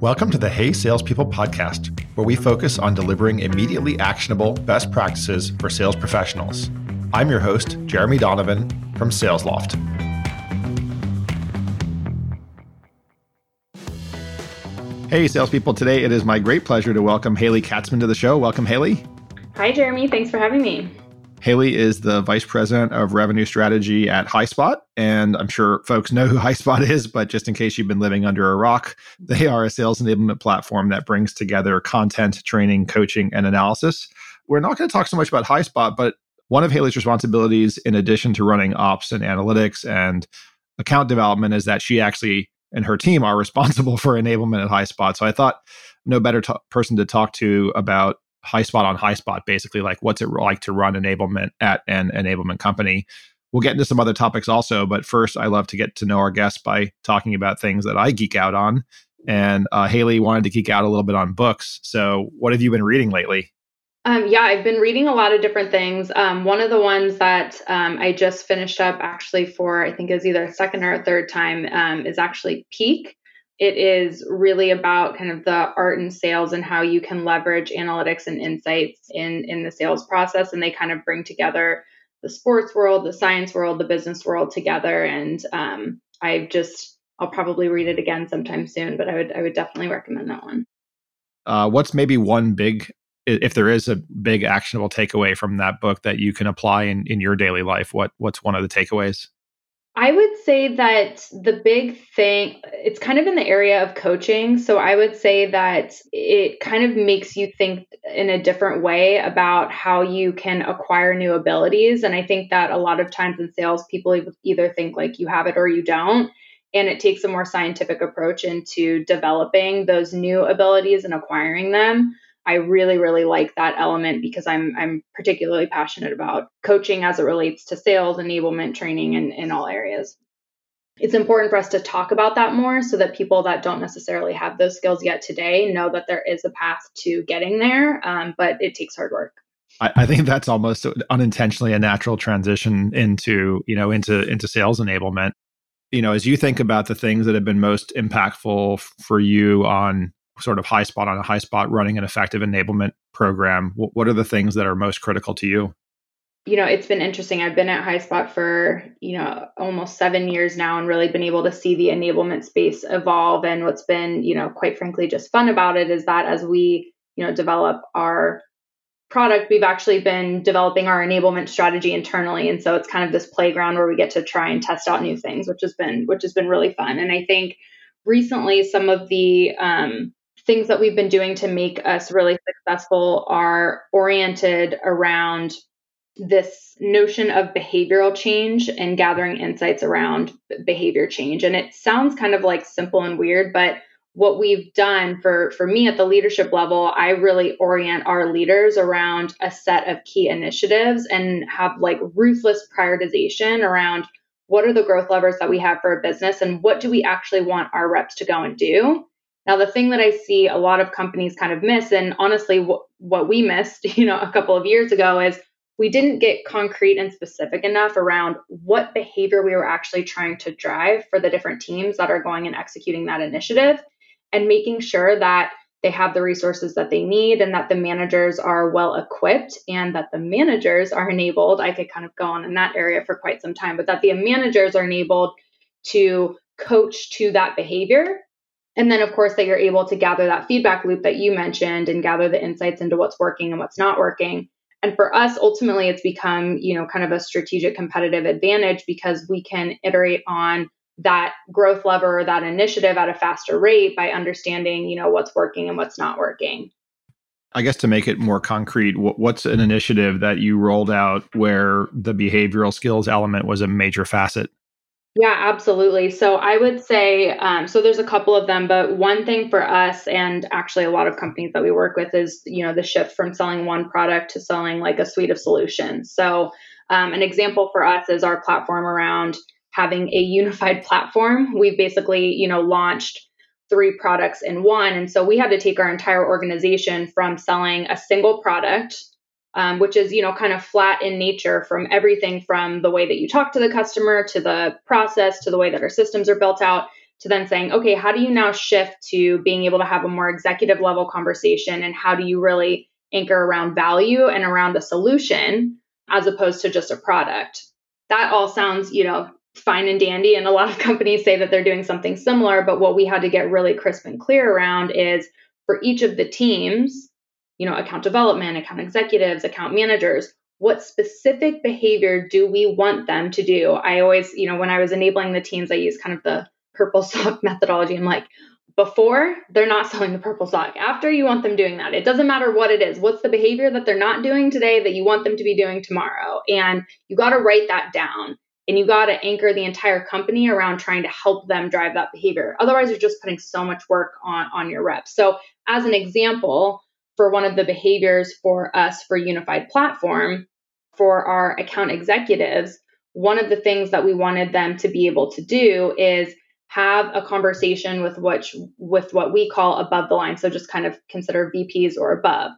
Welcome to the Hey Salespeople podcast, where we focus on delivering immediately actionable best practices for sales professionals. I'm your host, Jeremy Donovan from SalesLoft. Hey, salespeople. Today it is my great pleasure to welcome Haley Katzman to the show. Welcome, Haley. Hi, Jeremy. Thanks for having me. Haley is the vice president of revenue strategy at HighSpot. And I'm sure folks know who HighSpot is, but just in case you've been living under a rock, they are a sales enablement platform that brings together content, training, coaching, and analysis. We're not going to talk so much about HighSpot, but one of Haley's responsibilities, in addition to running ops and analytics and account development, is that she actually and her team are responsible for enablement at HighSpot. So I thought no better t- person to talk to about HighSpot on HighSpot, basically like what's it like to run enablement at an enablement company. We'll get into some other topics also, but first, I love to get to know our guests by talking about things that I geek out on. And uh, Haley wanted to geek out a little bit on books. So, what have you been reading lately? Um, yeah, I've been reading a lot of different things. Um, one of the ones that um, I just finished up actually for, I think, is either a second or a third time, um, is actually Peak it is really about kind of the art and sales and how you can leverage analytics and insights in in the sales process. And they kind of bring together the sports world the science world the business world together. And um, i just i'll probably read it again sometime soon but i would i would definitely recommend that one. Uh, what's maybe one big if there is a big actionable takeaway from that book that you can apply in, in your daily life what what's one of the takeaways I would say that the big thing, it's kind of in the area of coaching. So I would say that it kind of makes you think in a different way about how you can acquire new abilities. And I think that a lot of times in sales, people either think like you have it or you don't. And it takes a more scientific approach into developing those new abilities and acquiring them. I really, really like that element because I'm I'm particularly passionate about coaching as it relates to sales, enablement, training, and in all areas. It's important for us to talk about that more so that people that don't necessarily have those skills yet today know that there is a path to getting there, um, but it takes hard work. I, I think that's almost unintentionally a natural transition into you know into into sales enablement. You know, as you think about the things that have been most impactful for you on sort of HighSpot on a HighSpot running an effective enablement program what, what are the things that are most critical to you? You know it's been interesting. I've been at HighSpot for you know almost seven years now and really been able to see the enablement space evolve. And what's been you know quite frankly just fun about it is that as we you know develop our product we've actually been developing our enablement strategy internally. And so it's kind of this playground where we get to try and test out new things which has been which has been really fun. And i think recently some of the um, things that we've been doing to make us really successful are oriented around this notion of behavioral change and gathering insights around behavior change. And it sounds kind of like simple and weird but what we've done for for me at the leadership level i really orient our leaders around a set of key initiatives and have like ruthless prioritization around what are the growth levers that we have for a business and what do we actually want our reps to go and do now, the thing that I see a lot of companies kind of miss, and honestly, w- what we missed, you know, a couple of years ago is we didn't get concrete and specific enough around what behavior we were actually trying to drive for the different teams that are going and executing that initiative and making sure that they have the resources that they need and that the managers are well equipped and that the managers are enabled. I could kind of go on in that area for quite some time, but that the managers are enabled to coach to that behavior and then, of course, that you're able to gather that feedback loop that you mentioned and gather the insights into what's working and what's not working. And for us, ultimately, it's become, you know, kind of a strategic competitive advantage because we can iterate on that growth lever, that initiative at a faster rate by understanding, you know, what's working and what's not working. I guess to make it more concrete, what's an initiative that you rolled out where the behavioral skills element was a major facet? Yeah, absolutely. So I would say, um, so there's a couple of them, but one thing for us and actually a lot of companies that we work with is, you know, the shift from selling one product to selling like a suite of solutions. So um, an example for us is our platform around having a unified platform. We've basically, you know, launched three products in one. And so we had to take our entire organization from selling a single product um, which is you know kind of flat in nature from everything from the way that you talk to the customer to the process to the way that our systems are built out to then saying, okay, how do you now shift to being able to have a more executive level conversation? And how do you really anchor around value and around a solution as opposed to just a product? That all sounds, you know, fine and dandy. And a lot of companies say that they're doing something similar. But what we had to get really crisp and clear around is for each of the teams, you know, account development, account executives, account managers, what specific behavior do we want them to do? I always, you know, when I was enabling the teams, I use kind of the purple sock methodology. I'm like, before they're not selling the purple sock. After you want them doing that. It doesn't matter what it is. What's the behavior that they're not doing today that you want them to be doing tomorrow? And you got to write that down and you got to anchor the entire company around trying to help them drive that behavior. Otherwise, you're just putting so much work on on your reps. So, as an example, for one of the behaviors for us for unified platform for our account executives, one of the things that we wanted them to be able to do is have a conversation with which with what we call above the line so just kind of consider VPs or above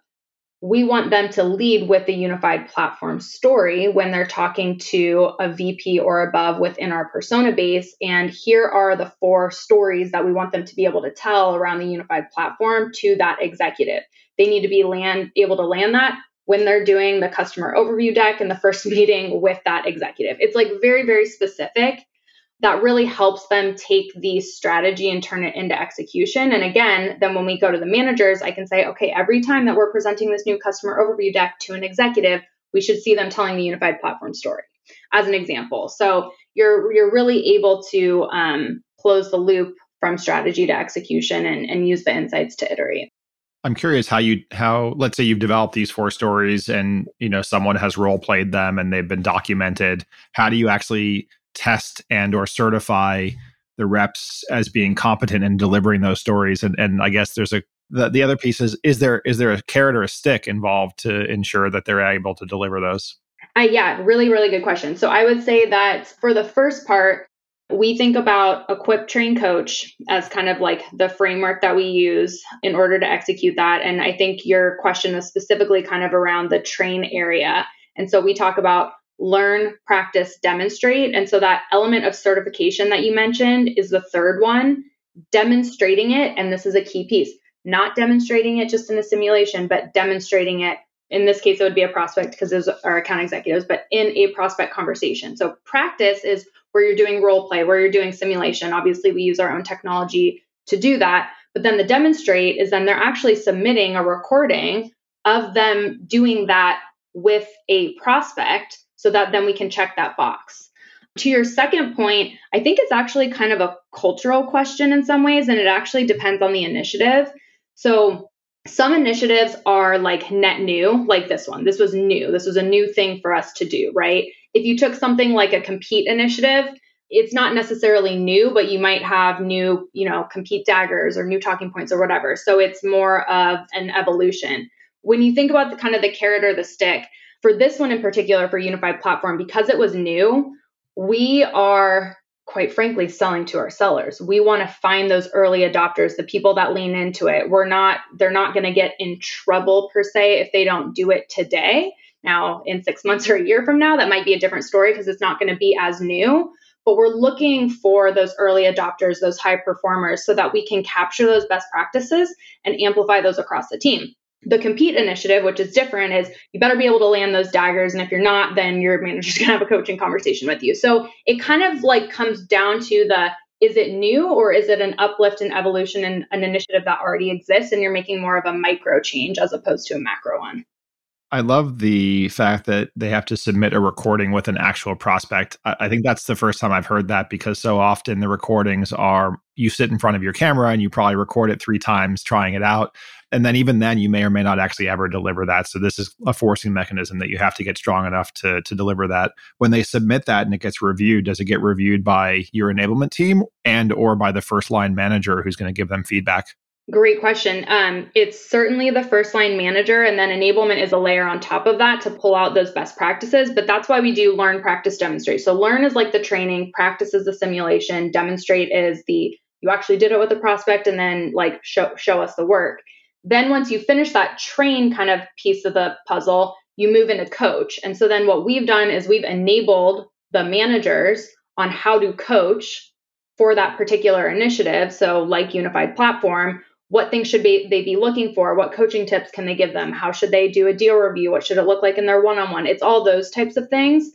we want them to lead with the unified platform story when they're talking to a VP or above within our persona base. And here are the four stories that we want them to be able to tell around the unified platform to that executive. They need to be land able to land that when they're doing the customer overview deck in the first meeting with that executive. It's like very, very specific that really helps them take the strategy and turn it into execution. And again, then when we go to the managers, I can say, okay, every time that we're presenting this new customer overview deck to an executive, we should see them telling the unified platform story as an example. So you're you're really able to um, close the loop from strategy to execution and, and use the insights to iterate. I'm curious how you how let's say you've developed these four stories and you know someone has role played them and they've been documented. How do you actually test and or certify the reps as being competent in delivering those stories? And and i guess there's a the, the other piece is is there is there a carrot or a stick involved to ensure that they're able to deliver those? Uh, yeah really really good question. So i would say that for the first part we think about equip train coach as kind of like the framework that we use in order to execute that and i think your question is specifically kind of around the train area and so we talk about learn, practice, demonstrate. And so that element of certification that you mentioned is the third one, demonstrating it. And this is a key piece, not demonstrating it just in a simulation, but demonstrating it. In this case, it would be a prospect because those are account executives, but in a prospect conversation. So practice is where you're doing role play, where you're doing simulation. Obviously, we use our own technology to do that. But then the demonstrate is then they're actually submitting a recording of them doing that with a prospect so that then we can check that box. To your second point, I think it's actually kind of a cultural question in some ways, and it actually depends on the initiative. So, some initiatives are like net new, like this one. This was new. This was a new thing for us to do, right? If you took something like a compete initiative, it's not necessarily new, but you might have new, you know, compete daggers or new talking points or whatever. So it's more of an evolution. When you think about the kind of the carrot or the stick, for this one in particular, for Unified Platform, because it was new, we are quite frankly selling to our sellers. We want to find those early adopters, the people that lean into it. We're not, they're not going to get in trouble per se if they don't do it today. Now, in six months or a year from now, that might be a different story because it's not going to be as new. But we're looking for those early adopters, those high performers, so that we can capture those best practices and amplify those across the team the compete initiative, which is different, is you better be able to land those daggers. And if you're not, then your manager's gonna have a coaching conversation with you. So it kind of like comes down to the is it new or is it an uplift and evolution in an initiative that already exists and you're making more of a micro change as opposed to a macro one? I love the fact that they have to submit a recording with an actual prospect. I, I, think that's the first time I've heard that because so often the recordings are you sit in front of your camera and you probably record it three times trying it out. And then even then you may or may not actually ever deliver that. So this is a forcing mechanism that you have to get strong enough to, to deliver that. When they submit that and it gets reviewed, does it get reviewed by your enablement team and or by the first line manager who's going to give them feedback? Great question. Um, it's certainly the first line manager, and then enablement is a layer on top of that to pull out those best practices. But that's why we do learn, practice, demonstrate. So, learn is like the training, practice is the simulation, demonstrate is the you actually did it with the prospect, and then like show, show us the work. Then, once you finish that train kind of piece of the puzzle, you move into coach. And so, then what we've done is we've enabled the managers on how to coach for that particular initiative. So, like unified platform, what things should be, they be looking for? What coaching tips can they give them? How should they do a deal review? What should it look like in their one on one? It's all those types of things.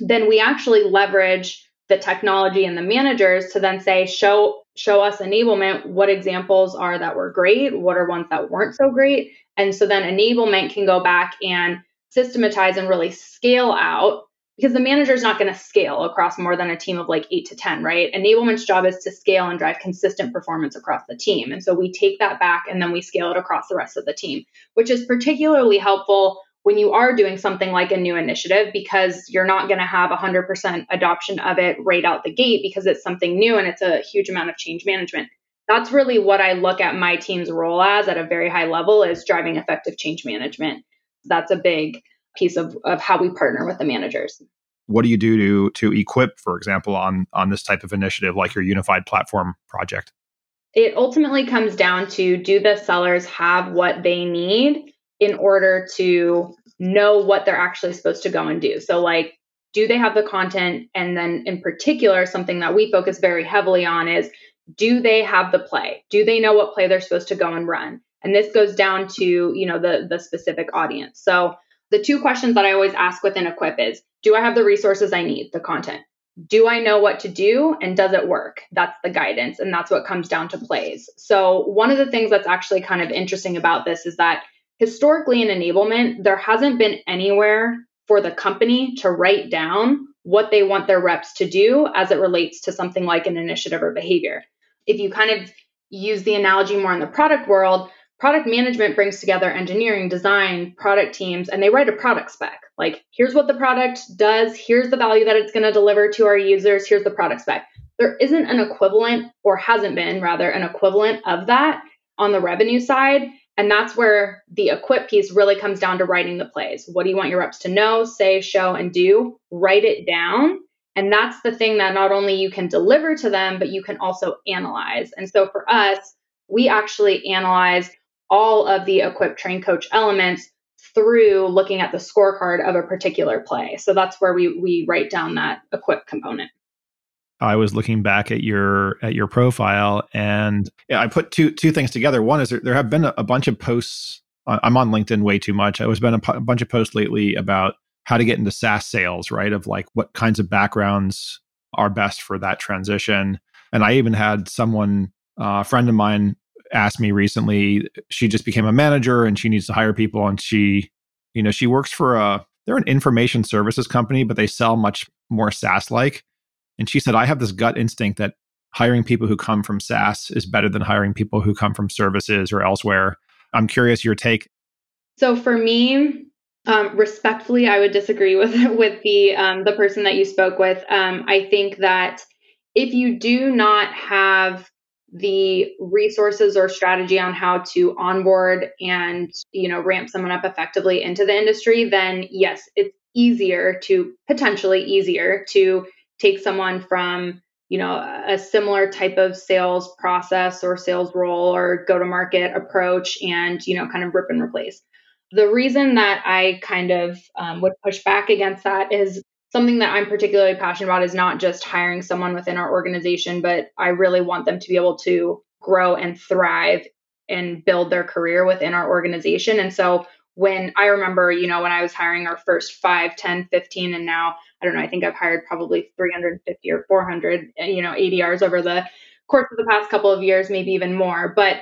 Then we actually leverage the technology and the managers to then say, show show us enablement what examples are that were great what are ones that weren't so great and so then enablement can go back and systematize and really scale out because the manager is not going to scale across more than a team of like eight to 10, right? Enablement's job is to scale and drive consistent performance across the team. And so we take that back and then we scale it across the rest of the team, which is particularly helpful when you are doing something like a new initiative because you're not going to have 100% adoption of it right out the gate because it's something new and it's a huge amount of change management. That's really what I look at my team's role as at a very high level is driving effective change management. That's a big piece of, of how we partner with the managers. What do you do to to equip, for example, on on this type of initiative like your unified platform project? It ultimately comes down to do the sellers have what they need in order to know what they're actually supposed to go and do. So like do they have the content and then in particular something that we focus very heavily on is do they have the play? Do they know what play they're supposed to go and run? And this goes down to, you know, the the specific audience. So the two questions that I always ask within Equip is Do I have the resources I need, the content? Do I know what to do and does it work? That's the guidance. And that's what comes down to plays. So, one of the things that's actually kind of interesting about this is that historically in enablement, there hasn't been anywhere for the company to write down what they want their reps to do as it relates to something like an initiative or behavior. If you kind of use the analogy more in the product world, product management brings together engineering, design, product teams, and they write a product spec. Like, here's what the product does, here's the value that it's going to deliver to our users, here's the product spec. There isn't an equivalent, or hasn't been rather, an equivalent of that on the revenue side. And that's where the equip piece really comes down to writing the plays. What do you want your reps to know, say, show, and do? Write it down. And that's the thing that not only you can deliver to them, but you can also analyze. And so for us, we actually analyze all of the equip train coach elements through looking at the scorecard of a particular play. So that's where we we write down that equip component. I was looking back at your at your profile and I put two two things together. One is there, there have been a, a, bunch of posts. I'm on LinkedIn way too much. There's been a, a bunch of posts lately about how to get into SaaS sales, right? Of like what kinds of backgrounds are best for that transition. And I even had someone, uh, a friend of mine, asked me recently she just became a manager and she needs to hire people and she you know she works for a they're an information services company but they sell much more SaaS like and she said I have this gut instinct that hiring people who come from SaaS is better than hiring people who come from services or elsewhere. I'm curious your take. So for me um, respectfully I would disagree with with the um, the person that you spoke with. Um, I think that if you do not have the resources or strategy on how to onboard and you know ramp someone up effectively into the industry then yes it's easier to potentially easier to take someone from you know a similar type of sales process or sales role or go to market approach and you know kind of rip and replace. The reason that i kind of um, would push back against that is something that I'm particularly passionate about is not just hiring someone within our organization, but I really want them to be able to grow and thrive and build their career within our organization. And so when I remember, you know, when I was hiring our first 5, 10, 15, and now I don't know, I think I've hired probably 350 or 400, eh, you know, ADRs over the course of the past couple of years, maybe even more. But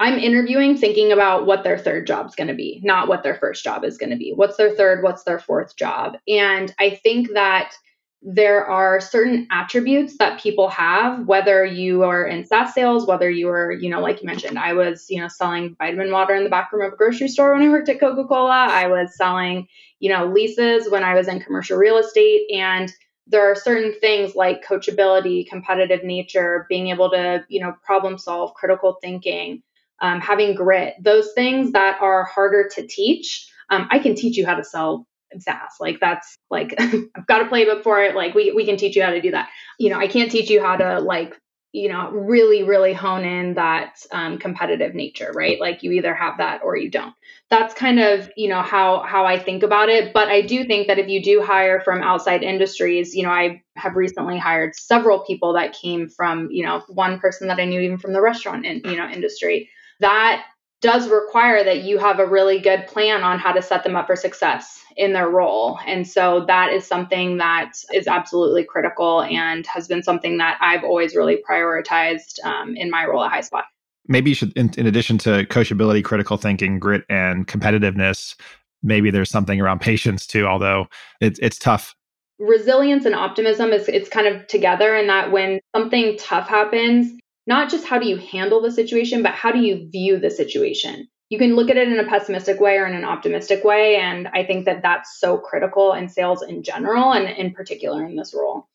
I'm interviewing thinking about what their third job's going to be, not what their first job is going to be. What's their third? What's their fourth job? And I think that there are certain attributes that people have, whether you are in SaaS sales, whether you are, you know, like you mentioned, I was, you know, selling vitamin water in the back room of a grocery store when I worked at Coca Cola. I was selling, you know, leases when I was in commercial real estate. And there are certain things like coachability, competitive nature, being able to, you know, problem solve, critical thinking um, having grit, those things that are harder to teach. Um, I can teach you how to sell SaaS. Like that's like I've got a playbook for it. Like we we can teach you how to do that. You know, I can't teach you how to like you know really really hone in that um, competitive nature right like you either have that or you don't that's kind of you know how how i think about it but i do think that if you do hire from outside industries you know i have recently hired several people that came from you know one person that i knew even from the restaurant in, you know industry that does require that you have a really good plan on how to set them up for success in their role. And so that is something that is absolutely critical and has been something that I've always really prioritized um, in my role at HighSpot. Maybe you should, in, in addition to coachability, critical thinking, grit, and competitiveness, maybe there's something around patience too, although it's, it's tough resilience and optimism is it's kind of together in that when something tough happens not just how do you handle the situation, but how do you view the situation? You can look at it in a pessimistic way or in an optimistic way. And I think that that's so critical in sales in general and in particular in this role.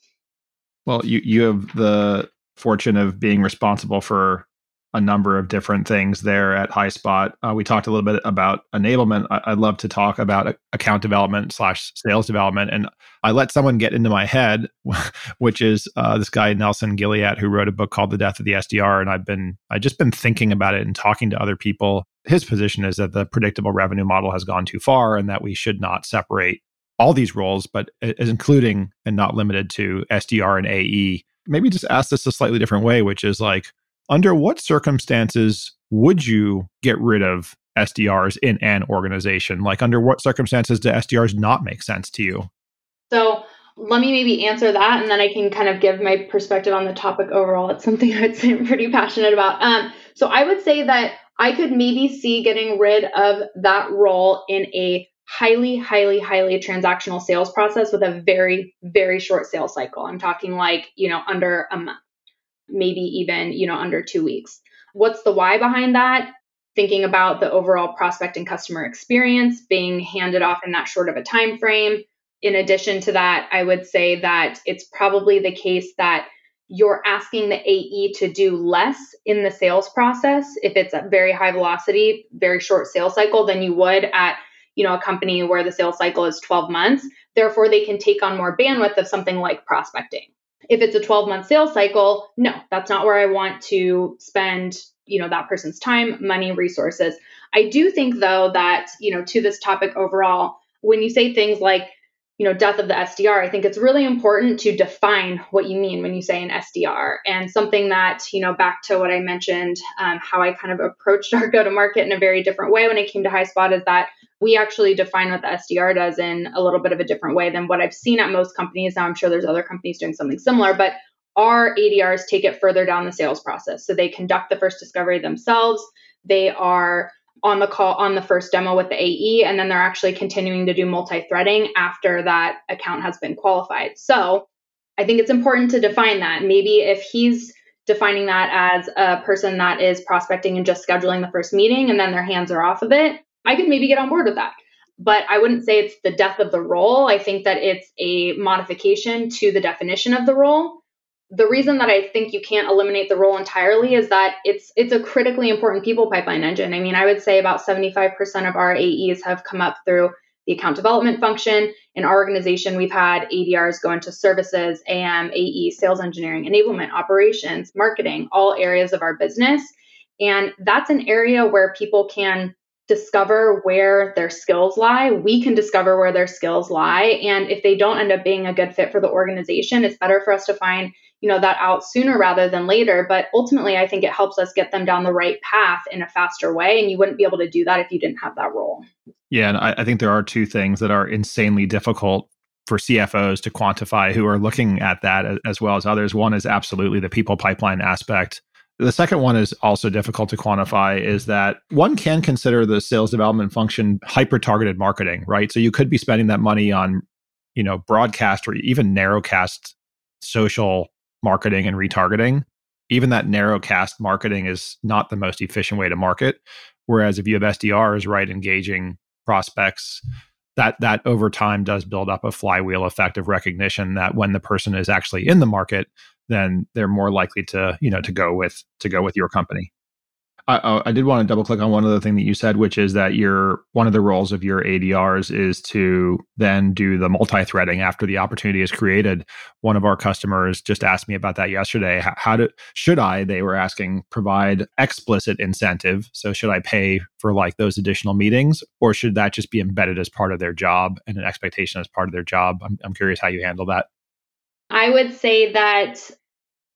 Well, you, you have the fortune of being responsible for a number of different things there at HighSpot. Uh, we talked a little bit about enablement. I, would love to talk about account development slash sales development. And I let someone get into my head, which is uh, this guy Nelson Gilliat, who wrote a book called The Death of the SDR. And I've been I just been thinking about it and talking to other people. His position is that the predictable revenue model has gone too far, and that we should not separate all these roles, but including and not limited to SDR and AE. Maybe just ask this a slightly different way, which is like under what circumstances would you get rid of SDRs in an organization? Like, under what circumstances do SDRs not make sense to you? So, let me maybe answer that and then I can kind of give my perspective on the topic overall. It's something I'd say I'm pretty passionate about. Um, so, I would say that I could maybe see getting rid of that role in a highly, highly, highly transactional sales process with a very, very short sales cycle. I'm talking like, you know, under a month maybe even, you know, under 2 weeks. What's the why behind that? Thinking about the overall prospect and customer experience being handed off in that short of a time frame. In addition to that, I would say that it's probably the case that you're asking the AE to do less in the sales process if it's a very high velocity, very short sales cycle than you would at you know a company where the sales cycle is 12 months. Therefore, they can take on more bandwidth of something like prospecting if it's a 12 month sales cycle, no, that's not where I want to spend, you know, that person's time, money, resources. I do think though that, you know, to this topic overall, when you say things like, you know, death of the SDR, I think it's really important to define what you mean when you say an SDR. And something that, you know, back to what I mentioned, um, how I kind of approached our go to market in a very different way when it came to HighSpot is that we actually define what the SDR does in a little bit of a different way than what I've seen at most companies. Now, I'm sure there's other companies doing something similar, but our ADRs take it further down the sales process. So they conduct the first discovery themselves. They are on the call on the first demo with the AE, and then they're actually continuing to do multi threading after that account has been qualified. So I think it's important to define that. Maybe if he's defining that as a person that is prospecting and just scheduling the first meeting and then their hands are off of it, I could maybe get on board with that. But I wouldn't say it's the death of the role. I think that it's a modification to the definition of the role. The reason that I think you can't eliminate the role entirely is that it's it's a critically important people pipeline engine. I mean, I would say about 75% of our AEs have come up through the account development function. In our organization, we've had ADRs go into services, AM, AE, sales engineering, enablement, operations, marketing, all areas of our business. And that's an area where people can discover where their skills lie. We can discover where their skills lie. And if they don't end up being a good fit for the organization, it's better for us to find, you know, that out sooner rather than later. But ultimately, I think it helps us get them down the right path in a faster way. And you wouldn't be able to do that if you didn't have that role. Yeah. And I, I think there are two things that are insanely difficult for CFOs to quantify who are looking at that as well as others. One is absolutely the people pipeline aspect the second one is also difficult to quantify is that one can consider the sales development function hyper targeted marketing, right? So you could be spending that money on, you know, broadcast or even narrowcast social marketing and retargeting. Even that narrow cast marketing is not the most efficient way to market. Whereas if you have SDRs, right, engaging prospects, that that over time does build up a flywheel effect of recognition that when the person is actually in the market, then they're more likely to you know to go with to go with your company I, I, did want to double click on one other thing that you said, which is that your one of the roles of your ADRs is to then do the multi-threading after the opportunity is created. One of our customers just asked me about that yesterday. How, how do should I? They were asking provide explicit incentive. So should I pay for like those additional meetings, or should that just be embedded as part of their job and an expectation as part of their job? I'm, I'm curious how you handle that. I would say that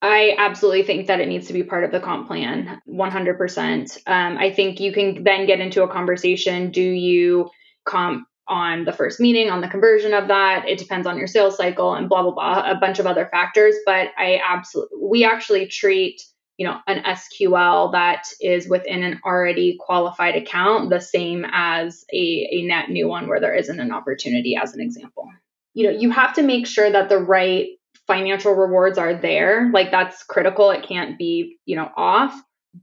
I absolutely think that it needs to be part of the comp plan, 100%. Um, I think you can then get into a conversation. Do you comp on the first meeting, on the conversion of that? It depends on your sales cycle and blah, blah, blah, a bunch of other factors. But I absolutely, we actually treat, you know, an SQL that is within an already qualified account the same as a, a net new one where there isn't an opportunity, as an example. You know, you have to make sure that the right financial rewards are there. Like that's critical. It can't be, you know, off.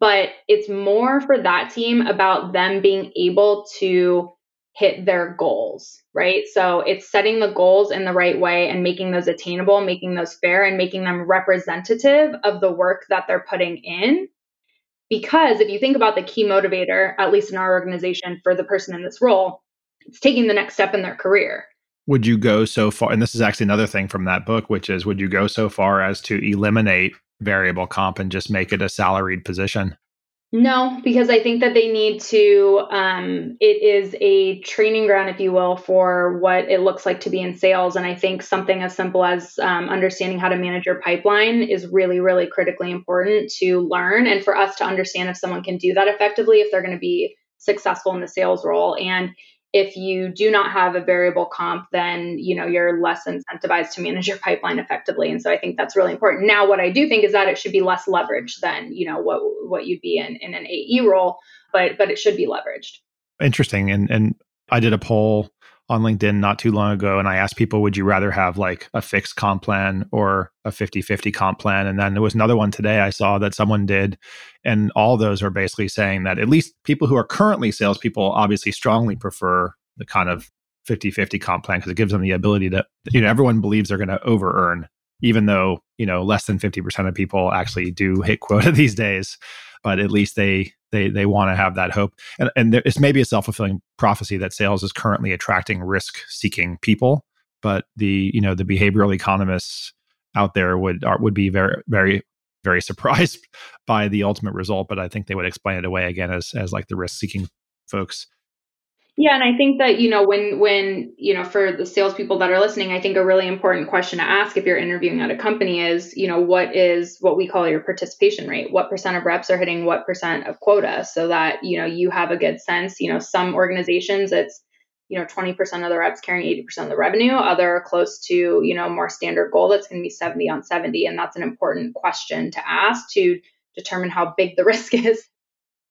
But it's more for that team about them being able to hit their goals, right? So it's setting the goals in the right way and making those attainable, making those fair, and making them representative of the work that they're putting in. Because if you think about the key motivator, at least in our organization, for the person in this role, it's taking the next step in their career would you go so far and this is actually another thing from that book which is would you go so far as to eliminate variable comp and just make it a salaried position? No because i think that they need to um, it is a training ground if you will for what it looks like to be in sales. And i think something as simple as um, understanding how to manage your pipeline is really really critically important to learn and for us to understand if someone can do that effectively if they're going to be successful in the sales role. And if you do not have a variable comp then you know you're less incentivized to manage your pipeline effectively. And so i think that's really important. Now what i do think is that it should be less leveraged than you know what what you'd be in in an ae role but but it should be leveraged. Interesting. And and i did a poll on LinkedIn not too long ago and I asked people, would you rather have like a fixed comp plan or a 50 50 comp plan? And then there was another one today I saw that someone did. And all those are basically saying that at least people who are currently salespeople obviously strongly prefer the kind of 50 50 comp plan because it gives them the ability to, you know, everyone believes they're going to over earn, even though, you know, less than 50% of people actually do hit quota these days. But at least they they they want to have that hope, and and there, it's maybe a self fulfilling prophecy that sales is currently attracting risk seeking people, but the you know the behavioral economists out there would are, would be very very very surprised by the ultimate result, but I think they would explain it away again as as like the risk seeking folks. Yeah, and I think that you know when when you know for the salespeople that are listening, I think a really important question to ask if you're interviewing at a company is you know what is what we call your participation rate? What percent of reps are hitting what percent of quota, so that you know you have a good sense. You know, some organizations it's you know 20% of the reps carrying 80% of the revenue other close to you know more standard goal that's going to be 70 on 70 and that's an important question to ask to determine how big the risk is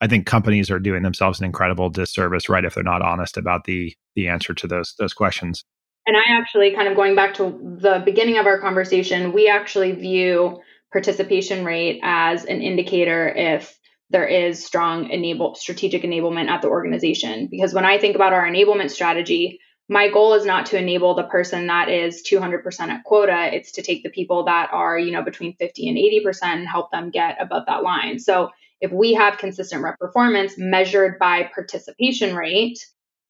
I think companies are doing themselves an incredible disservice, right, if they're not honest about the the answer to those those questions. And I actually kind of going back to the beginning of our conversation, we actually view participation rate as an indicator if there is strong enable strategic enablement at the organization. Because when I think about our enablement strategy, my goal is not to enable the person that is 200% at quota. It's to take the people that are, you know, between 50 and 80% and help them get above that line. So if we have consistent rep performance measured by participation rate,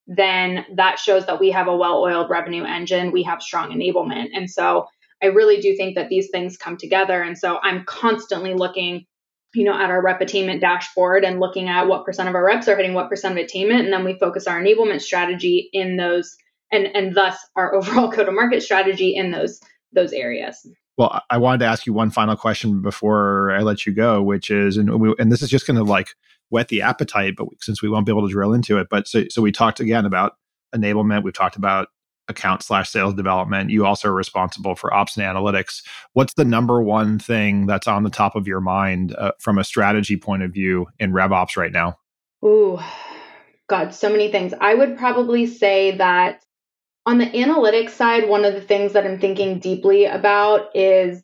then that shows that we have a well oiled revenue engine, we have strong enablement. And so I really do think that these things come together. And so I'm constantly looking, you know, at our rep attainment dashboard and looking at what percent of our reps are hitting what percent of attainment. And then we focus our enablement strategy in those and and thus our overall go to market strategy in those those areas. Well, I wanted to ask you one final question before I let you go, which is, and we, and this is just going to like whet the appetite, but since we won't be able to drill into it, but so so we talked again about enablement. We've talked about account slash sales development. You also are responsible for ops and analytics. What's the number one thing that's on the top of your mind uh, from a strategy point of view in RevOps right now? Ooh, God, so many things. I would probably say that on the analytics side, one of the things that I'm thinking deeply about is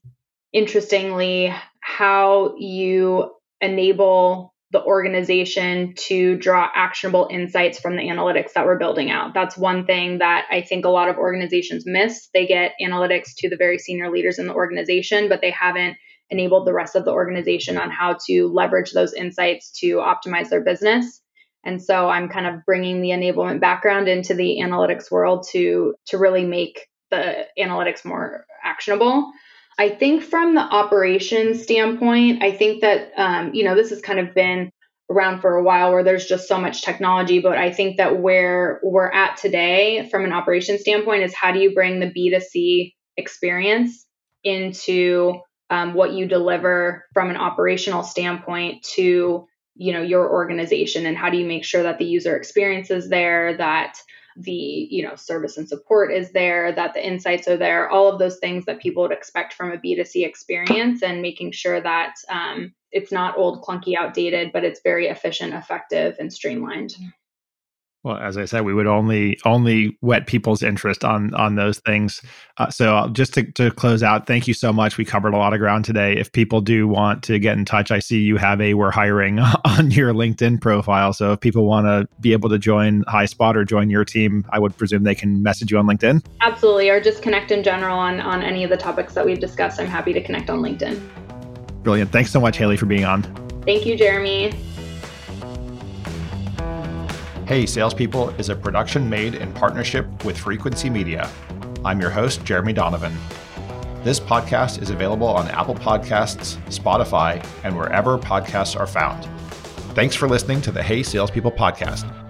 interestingly how you enable the organization to draw actionable insights from the analytics that we're building out. That's one thing that I think a lot of organizations miss. They get analytics to the very senior leaders in the organization, but they haven't enabled the rest of the organization on how to leverage those insights to optimize their business. And so I'm kind of bringing the enablement background into the analytics world to to really make the analytics more actionable. I think from the operations standpoint, I think that um, you know this has kind of been around for a while where there's just so much technology but i think that where we're at today from an operations standpoint is how do you bring the b2c experience into um, what you deliver from an operational standpoint to you know your organization and how do you make sure that the user experience is there that the you know service and support is there that the insights are there all of those things that people would expect from a b2c experience and making sure that um, it's not old clunky outdated but it's very efficient effective and streamlined well, as I said, we would only only whet people's interest on on those things. Uh, so uh, just to, to close out, thank you so much. We covered a lot of ground today. If people do want to get in touch, I see you have a we're hiring on your LinkedIn profile. So if people want to be able to join HighSpot or join your team, I would presume they can message you on LinkedIn. Absolutely, or just connect in general on on any of the topics that we've discussed. I'm happy to connect on LinkedIn. Brilliant. Thanks so much, Haley, for being on. Thank you, Jeremy. Hey Salespeople is a production made in partnership with Frequency Media. I'm your host, Jeremy Donovan. This podcast is available on Apple Podcasts, Spotify, and wherever podcasts are found. Thanks for listening to the Hey Salespeople podcast.